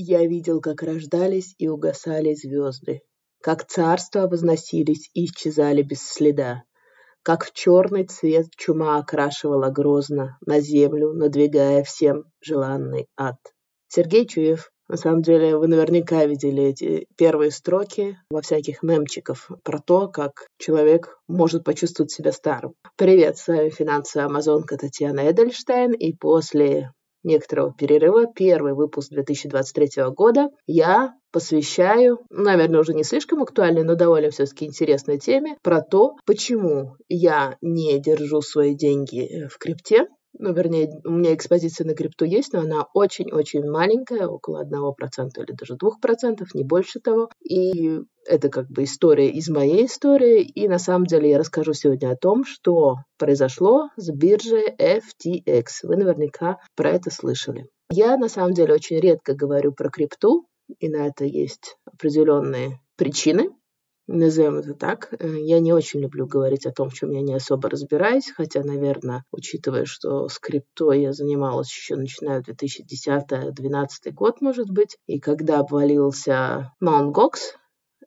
Я видел, как рождались и угасали звезды, как царства возносились и исчезали без следа, как в черный цвет чума окрашивала грозно на землю, надвигая всем желанный ад. Сергей Чуев. На самом деле, вы наверняка видели эти первые строки во всяких мемчиков про то, как человек может почувствовать себя старым. Привет, с вами финансовая амазонка Татьяна Эдельштейн, и после некоторого перерыва, первый выпуск 2023 года, я посвящаю, наверное, уже не слишком актуальной, но довольно все-таки интересной теме, про то, почему я не держу свои деньги в крипте, ну, вернее, у меня экспозиция на крипту есть, но она очень-очень маленькая, около 1% или даже 2%, не больше того. И это как бы история из моей истории. И на самом деле я расскажу сегодня о том, что произошло с биржей FTX. Вы наверняка про это слышали. Я на самом деле очень редко говорю про крипту, и на это есть определенные причины назовем это так. Э, я не очень люблю говорить о том, в чем я не особо разбираюсь, хотя, наверное, учитывая, что скриптой я занималась еще начиная в 2010-2012 год, может быть, и когда обвалился Mt. Gox,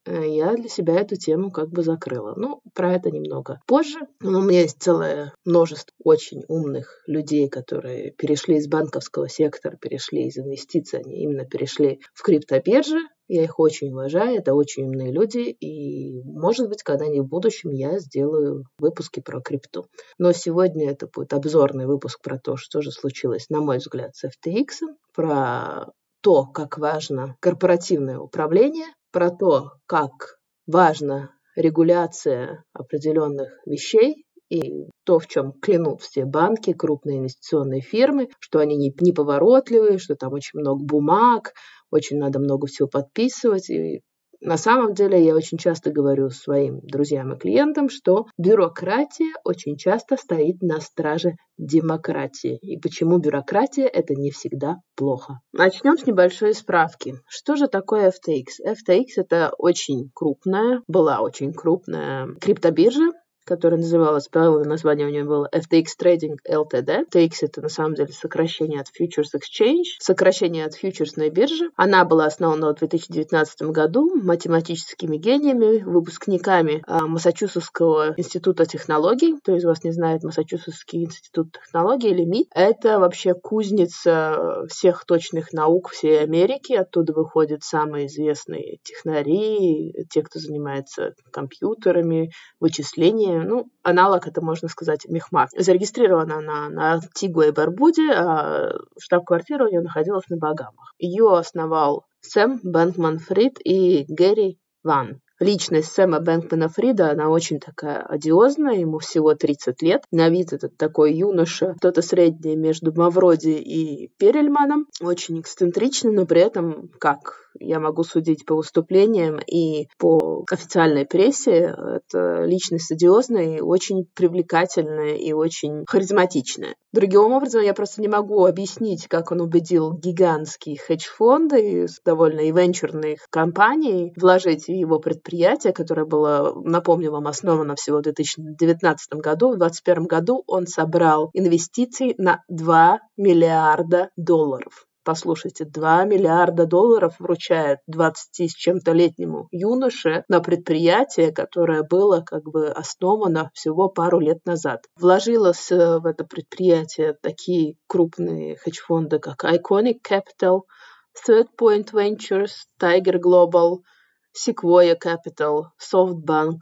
э, я для себя эту тему как бы закрыла. Ну, про это немного позже. Но у меня есть целое множество очень умных людей, которые перешли из банковского сектора, перешли из инвестиций, они именно перешли в криптобиржи, я их очень уважаю, это очень умные люди, и, может быть, когда-нибудь в будущем я сделаю выпуски про крипту. Но сегодня это будет обзорный выпуск про то, что же случилось, на мой взгляд, с FTX, про то, как важно корпоративное управление, про то, как важна регуляция определенных вещей, и то, в чем клянут все банки, крупные инвестиционные фирмы, что они не, неповоротливые, что там очень много бумаг, очень надо много всего подписывать. И на самом деле я очень часто говорю своим друзьям и клиентам, что бюрократия очень часто стоит на страже демократии. И почему бюрократия это не всегда плохо. Начнем с небольшой справки. Что же такое FTX? FTX это очень крупная, была очень крупная криптобиржа, которая называлась, правильное название у нее было FTX Trading Ltd. FTX это на самом деле сокращение от Futures Exchange, сокращение от фьючерсной биржи. Она была основана в 2019 году математическими гениями, выпускниками а, Массачусетского института технологий. Кто из вас не знает Массачусетский институт технологий или МИД? Это вообще кузница всех точных наук всей Америки. Оттуда выходят самые известные технари, те, кто занимается компьютерами, вычислениями ну, аналог, это можно сказать, Мехмат. Зарегистрирована она на Антигуа и Барбуде, а штаб-квартира у нее находилась на Багамах. Ее основал Сэм Бэнкман Фрид и Гэри Ван. Личность Сэма Бэнкмана Фрида, она очень такая одиозная, ему всего 30 лет. На вид этот такой юноша, что-то среднее между Мавроди и Перельманом. Очень эксцентричный, но при этом, как я могу судить по выступлениям и по официальной прессе, это личность одиозная очень привлекательная и очень харизматичная. Другим образом, я просто не могу объяснить, как он убедил гигантские хедж-фонды, довольно и венчурные компании вложить в его предприятие, которое было, напомню вам, основано всего в 2019 году. В 2021 году он собрал инвестиции на 2 миллиарда долларов. Послушайте, 2 миллиарда долларов вручает 20 с чем-то летнему юноше на предприятие, которое было как бы основано всего пару лет назад. Вложилось э, в это предприятие такие крупные хедж-фонды, как Iconic Capital, Third Point Ventures, Tiger Global, Sequoia Capital, SoftBank,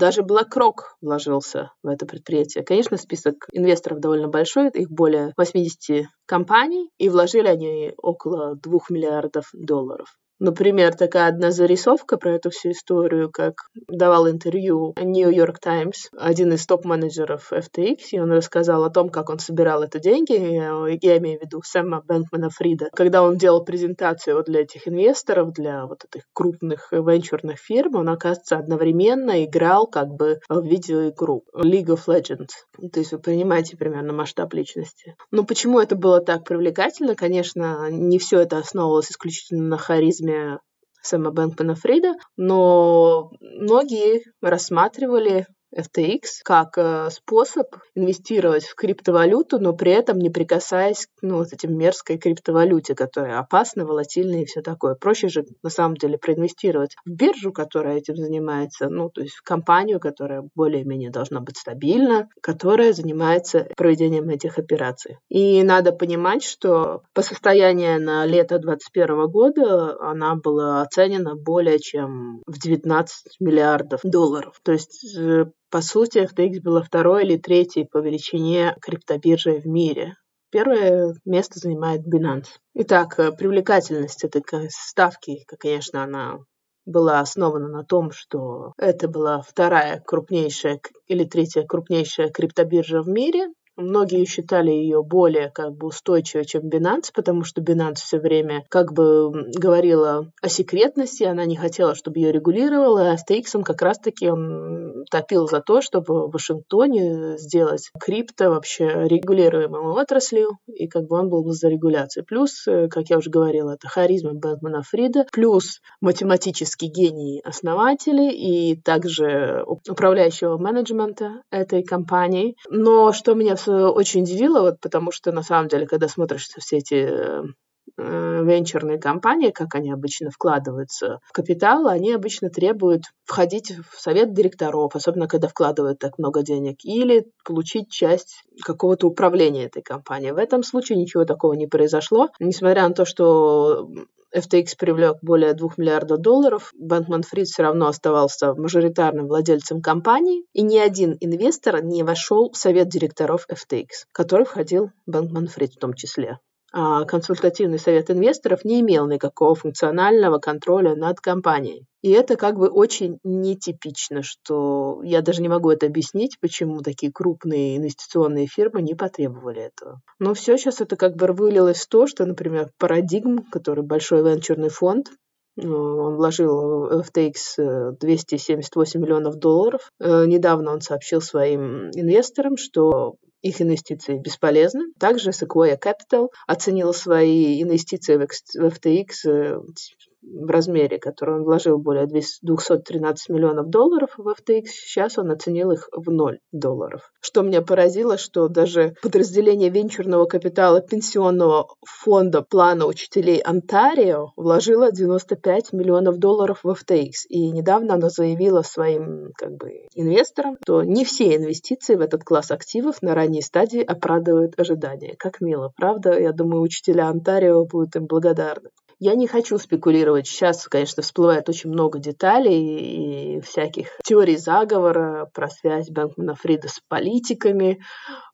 даже BlackRock вложился в это предприятие. Конечно, список инвесторов довольно большой, их более 80 компаний, и вложили они около 2 миллиардов долларов. Например, такая одна зарисовка про эту всю историю, как давал интервью New York Times один из топ-менеджеров FTX, и он рассказал о том, как он собирал эти деньги, я, имею в виду Сэма Бэнкмана Фрида, когда он делал презентацию для этих инвесторов, для вот этих крупных венчурных фирм, он, оказывается, одновременно играл как бы в видеоигру League of Legends. То есть вы понимаете примерно масштаб личности. Но почему это было так привлекательно? Конечно, не все это основывалось исключительно на харизме фильме Сэма Бэнкмана Фрида, но многие рассматривали FTX как э, способ инвестировать в криптовалюту, но при этом не прикасаясь ну, вот этим мерзкой криптовалюте, которая опасна, волатильна и все такое. Проще же на самом деле проинвестировать в биржу, которая этим занимается, ну, то есть в компанию, которая более-менее должна быть стабильна, которая занимается проведением этих операций. И надо понимать, что по состоянию на лето 2021 года она была оценена более чем в 19 миллиардов долларов. То есть э, по сути, FTX была второй или третьей по величине криптобиржей в мире. Первое место занимает Binance. Итак, э, привлекательность этой ставки, конечно, она была основана на том, что это была вторая крупнейшая или третья крупнейшая криптобиржа в мире, Многие считали ее более как бы устойчивой, чем Binance, потому что Binance все время как бы говорила о секретности, она не хотела, чтобы ее регулировала, а FTX как раз-таки он топил за то, чтобы в Вашингтоне сделать крипто вообще регулируемой отраслью, и как бы он был за регуляцию. Плюс, э, как я уже говорила, это харизма Бэнкмана Фрида, плюс математический гений основателей и также управляющего менеджмента этой компании. Но что меня в очень удивило, вот, потому что на самом деле, когда смотришь все эти э, венчурные компании, как они обычно вкладываются в капитал, они обычно требуют входить в совет директоров, особенно когда вкладывают так много денег, или получить часть какого-то управления этой компанией. В этом случае ничего такого не произошло, несмотря на то, что FTX привлек более 2 миллиардов долларов, Бэнкман Фрид все равно оставался мажоритарным владельцем компании, и ни один инвестор не вошел в совет директоров FTX, который входил Бэнкман Фрид в том числе консультативный совет инвесторов не имел никакого функционального контроля над компанией. И это как бы очень нетипично, что я даже не могу это объяснить, почему такие крупные инвестиционные фирмы не потребовали этого. Но все сейчас это как бы вылилось в то, что, например, Paradigm, который большой венчурный фонд, э, он вложил в FTX 278 миллионов долларов. Э, недавно он сообщил своим инвесторам, что их инвестиции бесполезны. Также Sequoia Capital оценила свои инвестиции в FTX в размере, который он вложил более 213 миллионов долларов в FTX, сейчас он оценил их в 0 долларов. Что меня поразило, что даже подразделение венчурного капитала пенсионного фонда плана учителей Онтарио вложило 95 миллионов долларов в FTX. И недавно оно заявило своим как бы, инвесторам, что не все инвестиции в этот класс активов на ранней стадии оправдывают ожидания. Как мило, правда? Я думаю, учителя Онтарио будут им благодарны. Я не хочу спекулировать. Сейчас, конечно, всплывает очень много деталей и всяких теорий заговора про связь Бэнкмана Фрида с политиками,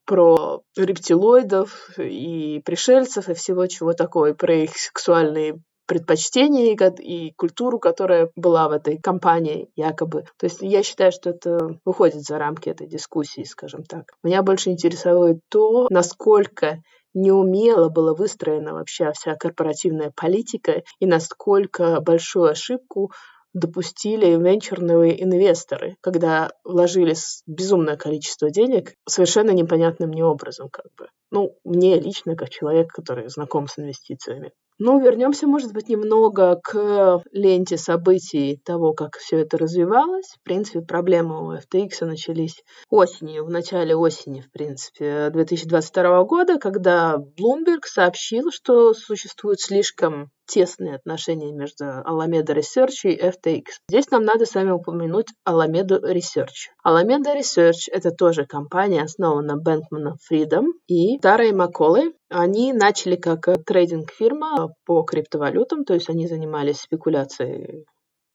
про рептилоидов и пришельцев и всего чего такого, и про их сексуальные предпочтения и культуру, которая была в этой компании якобы. То есть я считаю, что это выходит за рамки этой дискуссии, скажем так. Меня больше интересует то, насколько неумело была выстроена вообще вся корпоративная политика и насколько большую ошибку допустили венчурные инвесторы, когда вложили безумное количество денег совершенно непонятным мне образом, как бы. Ну, мне лично, как человек, который знаком с инвестициями. Ну, вернемся, может быть, немного к ленте событий того, как все это развивалось. В принципе, проблемы у FTX начались осенью, в начале осени, в принципе, 2022 года, когда Bloomberg сообщил, что существует слишком тесные отношения между Alameda Research и FTX. Здесь нам надо с вами упомянуть Alameda Research. Alameda Research — это тоже компания, основана Бэнкманом Фридом и Тарой Макколой. Они начали как трейдинг-фирма по криптовалютам, то есть они занимались спекуляцией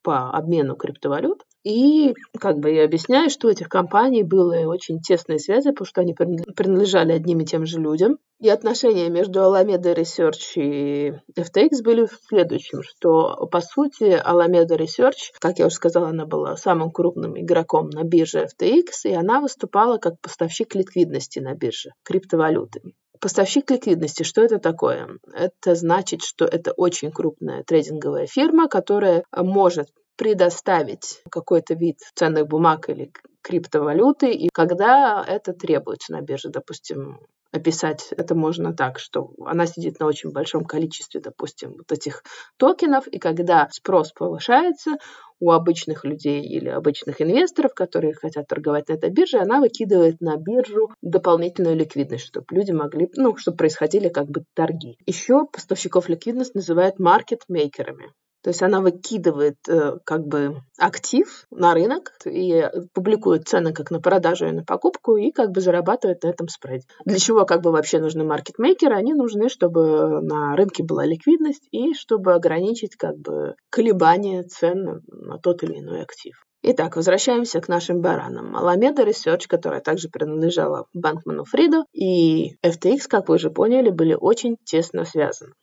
по обмену криптовалют. И как бы я объясняю, что у этих компаний были очень тесные связи, потому что они принадлежали одним и тем же людям. И отношения между Alameda Research и FTX были в следующем, что, по сути, Alameda Research, как я уже сказала, она была самым крупным игроком на бирже FTX, и она выступала как поставщик ликвидности на бирже криптовалюты. Поставщик ликвидности, что это такое? Это значит, что это очень крупная трейдинговая фирма, которая может предоставить какой-то вид ценных бумаг или криптовалюты и когда это требуется на бирже. Допустим, описать это можно так, что она сидит на очень большом количестве, допустим, вот этих токенов, и когда спрос повышается, у обычных людей или обычных инвесторов, которые хотят торговать на этой бирже, она выкидывает на биржу дополнительную ликвидность, чтобы люди могли, ну, чтобы происходили как бы торги. Еще поставщиков ликвидность называют маркетмейкерами. То есть она выкидывает э, как бы актив на рынок и публикует цены как на продажу и на покупку и как бы зарабатывает на этом спреде. Для чего как бы вообще нужны маркетмейкеры? Они нужны, чтобы на рынке была ликвидность и чтобы ограничить как бы колебания цен на тот или иной актив. Итак, возвращаемся к нашим баранам. Alameda Research, которая также принадлежала Банкману Фриду, и FTX, как вы уже поняли, были очень тесно связаны.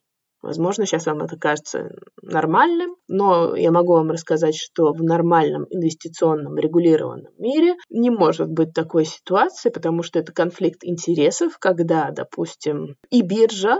Возможно, сейчас вам это кажется нормальным, но я могу вам рассказать, что в нормальном инвестиционном регулированном мире не может быть такой ситуации, потому что это конфликт интересов, когда, допустим, и биржа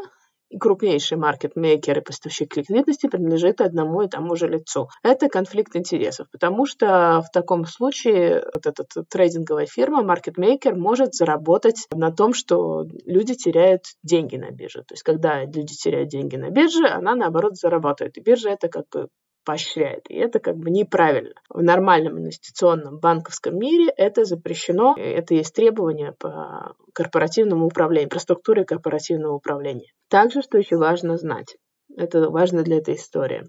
и крупнейший маркетмейкер и поставщик ликвидности принадлежит одному и тому же лицу. Это конфликт интересов, потому что в таком случае вот эта трейдинговая фирма, маркетмейкер, может заработать на том, что люди теряют деньги на бирже. То есть, когда люди теряют деньги на бирже, она, наоборот, зарабатывает. И биржа это как бы поощряет. И это как бы неправильно. В нормальном инвестиционном банковском мире это запрещено. Это есть требования по корпоративному управлению, про структуры корпоративного управления. Также, что еще важно знать, это важно для этой истории.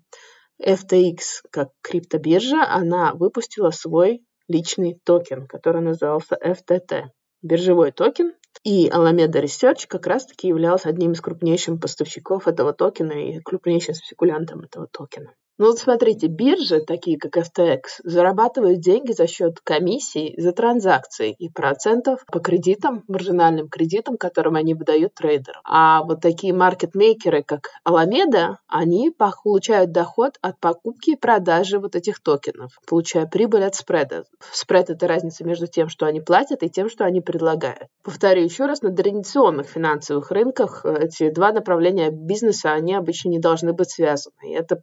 FTX, как криптобиржа, она выпустила свой личный токен, который назывался FTT. Биржевой токен, и Alameda Research как раз-таки являлся одним из крупнейших поставщиков этого токена и крупнейшим спекулянтом этого токена. Ну вот смотрите, биржи, такие как FTX, зарабатывают деньги за счет комиссий за транзакции и процентов по кредитам, маржинальным кредитам, которым они выдают трейдерам. А вот такие маркетмейкеры, как Alameda, они получают доход от покупки и продажи вот этих токенов, получая прибыль от спреда. Спред — это разница между тем, что они платят, и тем, что они предлагают. Повторю еще раз, на традиционных финансовых рынках эти два направления бизнеса, они обычно не должны быть связаны. И это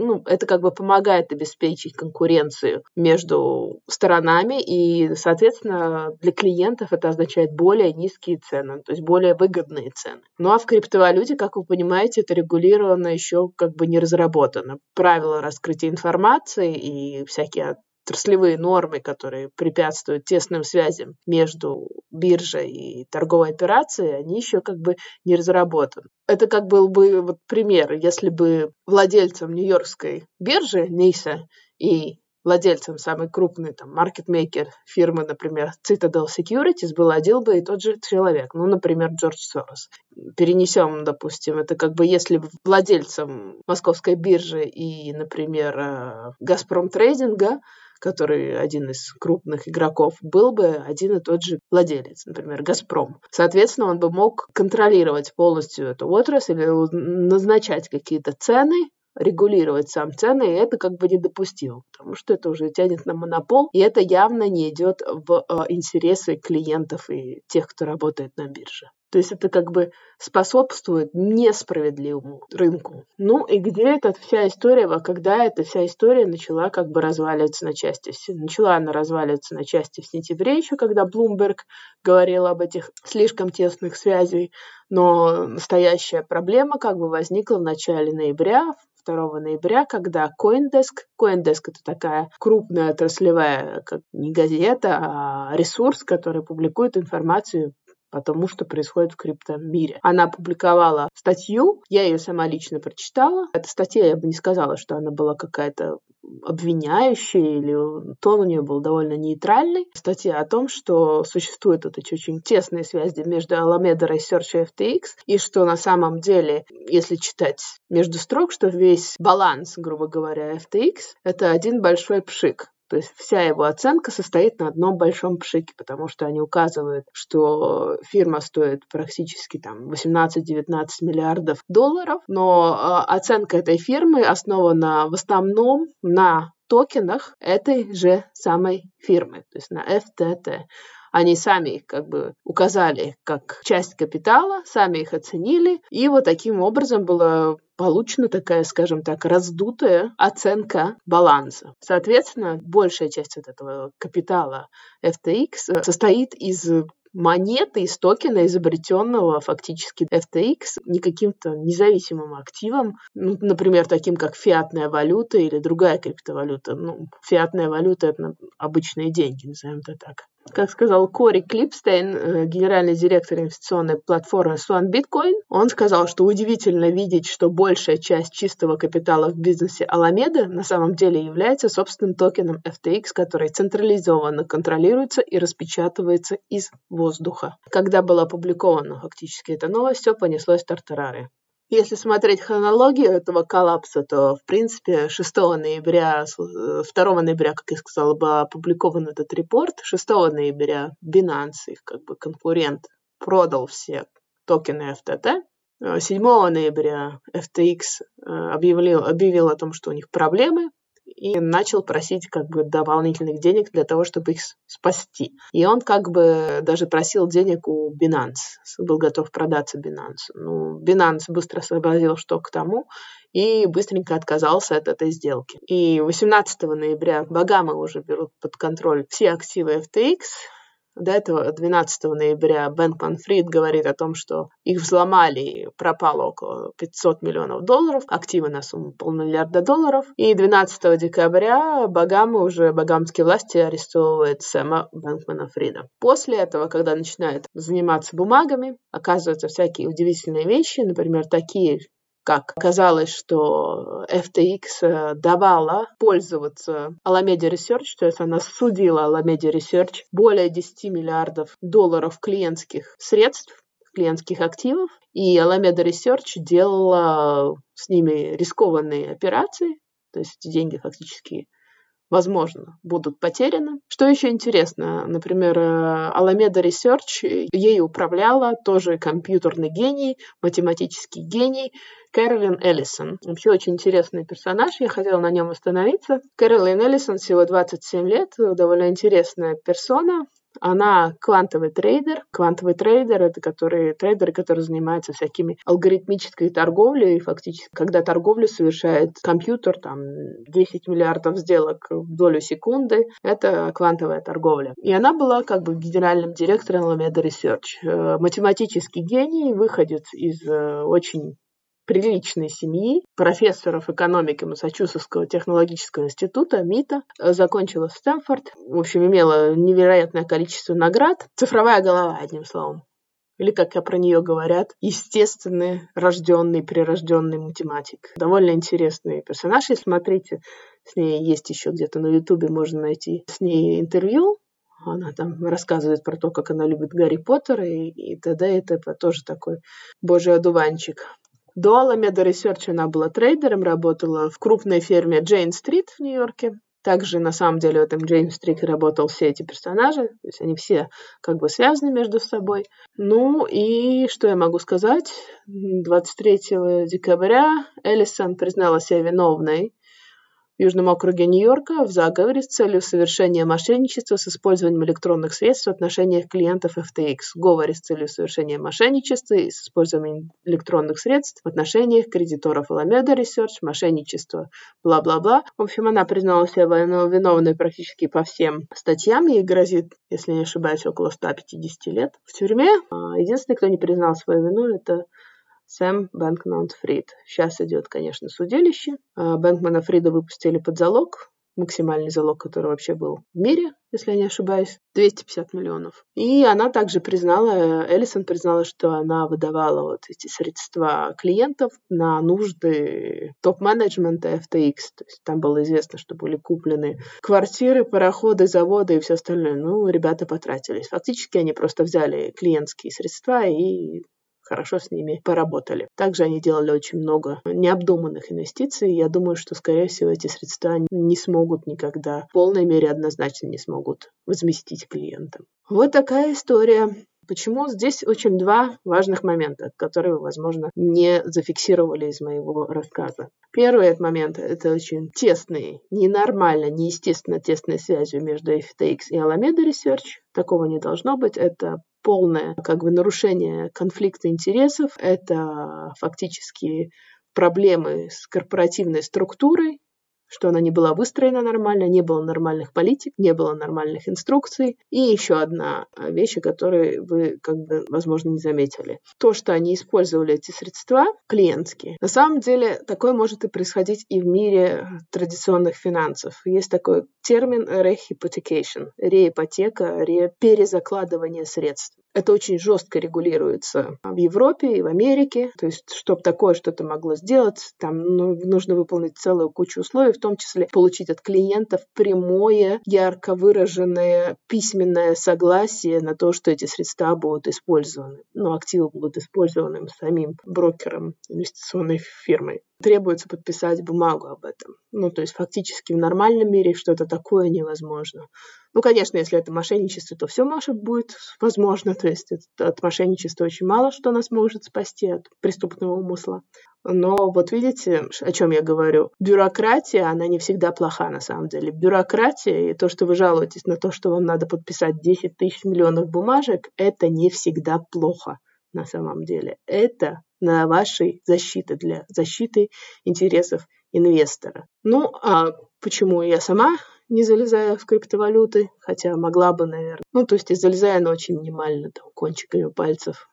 ну, это как бы помогает обеспечить конкуренцию между сторонами, и, соответственно, для клиентов это означает более низкие цены, то есть более выгодные цены. Ну а в криптовалюте, как вы понимаете, это регулировано еще как бы не разработано. Правила раскрытия информации и всякие отраслевые нормы, которые препятствуют тесным связям между биржей и торговой операцией, они еще как бы не разработаны. Это как был бы вот пример, если бы владельцем Нью-Йоркской биржи НИСа и владельцем самой крупной там маркетмейкер фирмы, например, Citadel Securities, был один бы и тот же человек, ну, например, Джордж Сорос. Перенесем, допустим, это как бы если владельцем московской биржи и, например, э, Газпром трейдинга который один из крупных игроков, был бы один и тот же владелец, например, «Газпром». Соответственно, он бы мог контролировать полностью эту отрасль, назначать какие-то цены, регулировать сам цены, и это как бы недопустимо, потому что это уже тянет на монопол, и это явно не идет в э, интересы клиентов и тех, кто работает на бирже. То есть это как бы способствует несправедливому рынку. Ну и где эта вся история, когда эта вся история начала как бы разваливаться на части? Начала она разваливаться на части в сентябре еще, когда Блумберг говорил об этих слишком тесных связей, но настоящая проблема как бы возникла в начале ноября, 2 ноября, когда Coindesk, Coindesk это такая крупная отраслевая, как не газета, а ресурс, который публикует информацию по тому, что происходит в криптомире. Она опубликовала статью, я ее сама лично прочитала. Эта статья, я бы не сказала, что она была какая-то обвиняющая или тон у нее был довольно нейтральный. Статья о том, что существуют вот эти очень тесные связи между Alameda Research и FTX, и что на самом деле, если читать между строк, что весь баланс, грубо говоря, FTX — это один большой пшик. То есть вся его оценка состоит на одном большом пшике, потому что они указывают, что фирма стоит практически там 18-19 миллиардов долларов, но э, оценка этой фирмы основана в основном на токенах этой же самой фирмы, то есть на FTT. Они сами их как бы указали как часть капитала, сами их оценили, и вот таким образом было получена такая, скажем так, раздутая оценка баланса. Соответственно, большая часть вот этого капитала FTX состоит из монеты из токена, изобретенного фактически FTX, не каким-то независимым активом, ну, например, таким как фиатная валюта или другая криптовалюта. Ну, фиатная валюта — это обычные деньги, назовем это так. Как сказал Кори Клипстейн, э, генеральный директор инвестиционной платформы Swan Bitcoin, он сказал, что удивительно видеть, что большая часть чистого капитала в бизнесе Аламеда на самом деле является собственным токеном FTX, который централизованно контролируется и распечатывается из воздуха. Когда была опубликована фактически эта новость, все понеслось тартарары. Если смотреть хронологию этого коллапса, то, в принципе, 6 ноября, 2 э, ноября, как я сказала, был опубликован этот репорт. 6 ноября Binance, их как бы конкурент, продал все токены FTT. 7 ноября FTX э, объявил, объявил о том, что у них проблемы, и начал просить как бы дополнительных денег для того, чтобы их спасти. И он как бы даже просил денег у Binance, был готов продаться Binance. Ну, Binance быстро сообразил, что к тому, и быстренько отказался от этой сделки. И 18 ноября Багамы уже берут под контроль все активы FTX, до этого 12 ноября Бэнкман Фрид говорит о том, что их взломали и пропало около 500 миллионов долларов, активы на сумму полмиллиарда долларов. И 12 декабря Багамы уже, багамские власти арестовывают Сэма Бэнкмана Фрида. После этого, когда начинает заниматься бумагами, оказываются всякие удивительные вещи, например, такие, как оказалось, что FTX э, давала пользоваться Alameda Research, то есть она судила Alameda Research более 10 миллиардов долларов клиентских средств, клиентских активов, и Alameda Research делала с ними рискованные операции, то есть деньги фактически возможно, будут потеряны. Что еще интересно, например, э, Alameda Research, ей управляла тоже компьютерный гений, математический гений Кэролин Эллисон. Вообще очень интересный персонаж, я хотела на нем остановиться. Кэролин Эллисон всего 27 лет, довольно интересная персона. Она квантовый трейдер. Квантовый трейдер — это которые, трейдеры, которые занимаются всякими алгоритмической торговлей. Фактически, когда торговлю совершает компьютер, там 10 миллиардов сделок в долю секунды, это квантовая торговля. И она была как бы генеральным директором Alameda Research. Э, математический гений, выходец из э, очень приличной семьи, профессоров экономики Массачусетского технологического института, МИТа, закончила Стэнфорд, в общем, имела невероятное количество наград. Цифровая голова, одним словом или, как про нее говорят, естественный, рожденный, прирожденный математик. Довольно интересный персонаж. И смотрите, с ней есть еще где-то на Ютубе, можно найти с ней интервью. Она там рассказывает про то, как она любит Гарри Поттера и, и т.д. и. Тоже такой божий одуванчик. До Alameda Research она была трейдером, работала в крупной ферме Джейн Стрит в Нью-Йорке. Также, на самом деле, в этом Джейн Стрит работал все эти персонажи, то есть они все как бы связаны между собой. Ну и что я могу сказать? 23 декабря Эллисон признала себя виновной в Южном округе Нью-Йорка в заговоре с целью совершения мошенничества с использованием электронных средств в отношениях клиентов FTX. В говоре с целью совершения мошенничества и с использованием электронных средств в отношениях кредиторов Alameda Research, мошенничество, бла-бла-бла. В общем, она признала себя виновной практически по всем статьям. Ей грозит, если не ошибаюсь, около 150 лет в тюрьме. А единственный, кто не признал свою вину, это Сэм Бэнкман Фрид. Сейчас идет, конечно, судилище. А, Бэнкмана Фрида выпустили под залог, максимальный залог, который вообще был в мире, если я не ошибаюсь, 250 миллионов. И она также признала, Эллисон признала, что она выдавала вот эти средства клиентов на нужды топ-менеджмента FTX. То есть там было известно, что были куплены квартиры, пароходы, заводы и все остальное. Ну, ребята потратились. Фактически они просто взяли клиентские средства и хорошо с ними поработали. Также они делали очень много необдуманных инвестиций. Я думаю, что, скорее всего, эти средства не смогут никогда, в полной мере однозначно не смогут возместить клиентам. Вот такая история. Почему? Здесь очень два важных момента, которые возможно, не зафиксировали из моего рассказа. Первый этот момент – это очень тесные, ненормально, неестественно тесные связи между FTX и Alameda Research. Такого не должно быть. Это полное как бы нарушение конфликта интересов, это фактически проблемы с корпоративной структурой, что она не была выстроена нормально, не было нормальных политик, не было нормальных инструкций. И еще одна вещь, о которой вы, как бы, возможно, не заметили. То, что они использовали эти средства клиентские, на самом деле такое может и происходить и в мире традиционных финансов. Есть такой термин rehypothecation, реипотека, ре перезакладывание средств. Это очень жестко регулируется в Европе и в Америке. То есть, чтобы такое что-то могло сделать, там ну, нужно выполнить целую кучу условий, в том числе получить от клиентов прямое, ярко выраженное письменное согласие на то, что эти средства будут использованы. Ну, активы будут использованы самим брокером инвестиционной фирмой требуется подписать бумагу об этом. Ну, то есть фактически в нормальном мире что-то такое невозможно. Ну, конечно, если это мошенничество, то все может будет возможно. То есть от мошенничества очень мало что нас может спасти от преступного умысла. Но вот видите, о чем я говорю. Бюрократия, она не всегда плоха на самом деле. Бюрократия и то, что вы жалуетесь на то, что вам надо подписать 10 тысяч миллионов бумажек, это не всегда плохо на самом деле. Это на вашей защиты, для защиты интересов инвестора. Ну, а почему я сама не залезаю в криптовалюты, хотя могла бы, наверное. Ну, то есть я залезаю, но очень минимально, там, кончиками пальцев,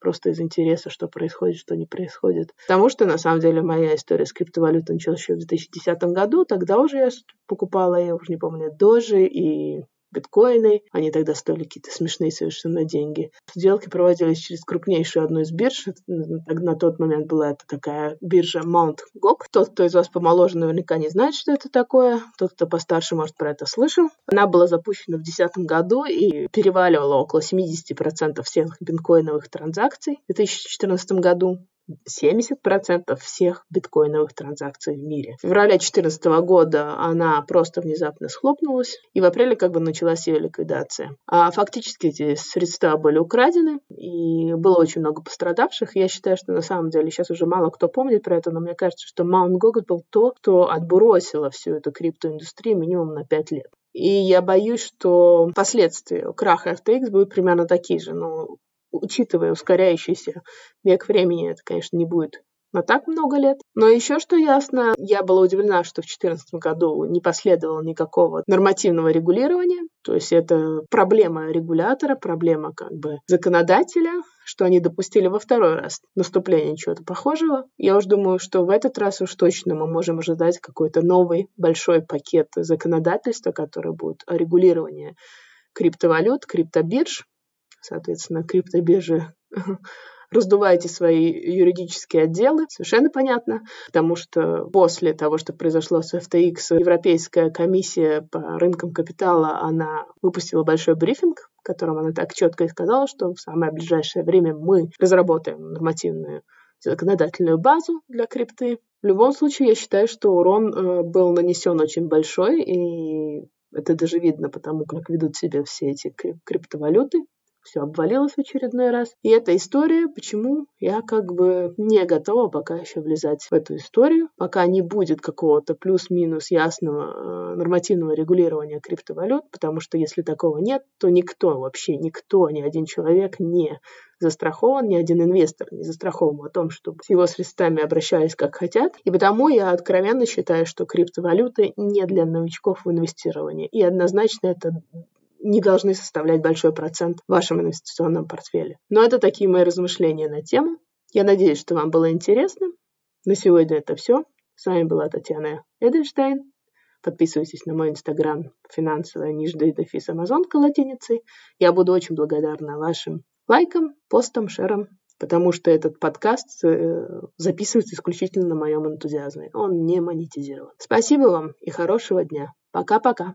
просто из интереса, что происходит, что не происходит. Потому что, на самом деле, моя история с криптовалютой началась еще в 2010 году. Тогда уже я покупала, я уже не помню, дожи и биткоины. Они тогда стоили какие-то смешные совершенно деньги. Сделки проводились через крупнейшую одну из бирж. На тот момент была это такая биржа Mount Gox. Тот, кто из вас помоложе, наверняка не знает, что это такое. Тот, кто постарше, может, про это слышал. Она была запущена в 2010 году и переваливала около 70% всех биткоиновых транзакций в 2014 году. 70% всех биткоиновых транзакций в мире. В феврале 2014 года она просто внезапно схлопнулась, и в апреле как бы началась ее ликвидация. А фактически эти средства были украдены, и было очень много пострадавших. Я считаю, что на самом деле сейчас уже мало кто помнит про это, но мне кажется, что Маунт Гогот был то, кто отбросило всю эту криптоиндустрию минимум на 5 лет. И я боюсь, что последствия краха FTX будут примерно такие же. Ну, учитывая ускоряющийся век времени, это, конечно, не будет на так много лет. Но еще что ясно, я была удивлена, что в 2014 году не последовало никакого нормативного регулирования. То есть это проблема регулятора, проблема как бы законодателя, что они допустили во второй раз наступление чего-то похожего. Я уж думаю, что в этот раз уж точно мы можем ожидать какой-то новый большой пакет законодательства, который будет о регулировании криптовалют, криптобирж, соответственно, криптобиржи раздуваете свои юридические отделы, совершенно понятно, потому что после того, что произошло с FTX, Европейская комиссия по рынкам капитала, она выпустила большой брифинг, в котором она так четко и сказала, что в самое ближайшее время мы разработаем нормативную законодательную базу для крипты. В любом случае, я считаю, что урон э, был нанесен очень большой, и это даже видно потому, как ведут себя все эти криптовалюты все обвалилось в очередной раз. И эта история, почему я как бы не готова пока еще влезать в эту историю, пока не будет какого-то плюс-минус ясного э, нормативного регулирования криптовалют, потому что если такого нет, то никто вообще, никто, ни один человек не застрахован, ни один инвестор не застрахован о том, чтобы с его средствами обращались как хотят. И потому я откровенно считаю, что криптовалюты не для новичков в инвестировании. И однозначно это не должны составлять большой процент в вашем инвестиционном портфеле. Но это такие мои размышления на тему. Я надеюсь, что вам было интересно. На сегодня это все. С вами была Татьяна Эдельштейн. Подписывайтесь на мой инстаграм финансовая нижда дефис амазонка латиницей. Я буду очень благодарна вашим лайкам, постам, шерам, потому что этот подкаст э, записывается исключительно на моем энтузиазме. Он не монетизирован. Спасибо вам и хорошего дня. Пока-пока.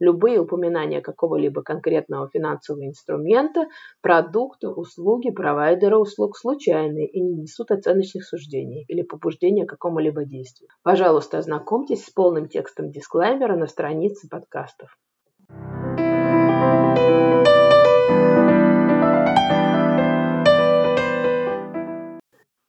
Любые упоминания какого-либо конкретного финансового инструмента, продукта, услуги, провайдера услуг случайные и не несут оценочных суждений или побуждения к какому-либо действию. Пожалуйста, ознакомьтесь с полным текстом дисклаймера на странице подкастов. Thank you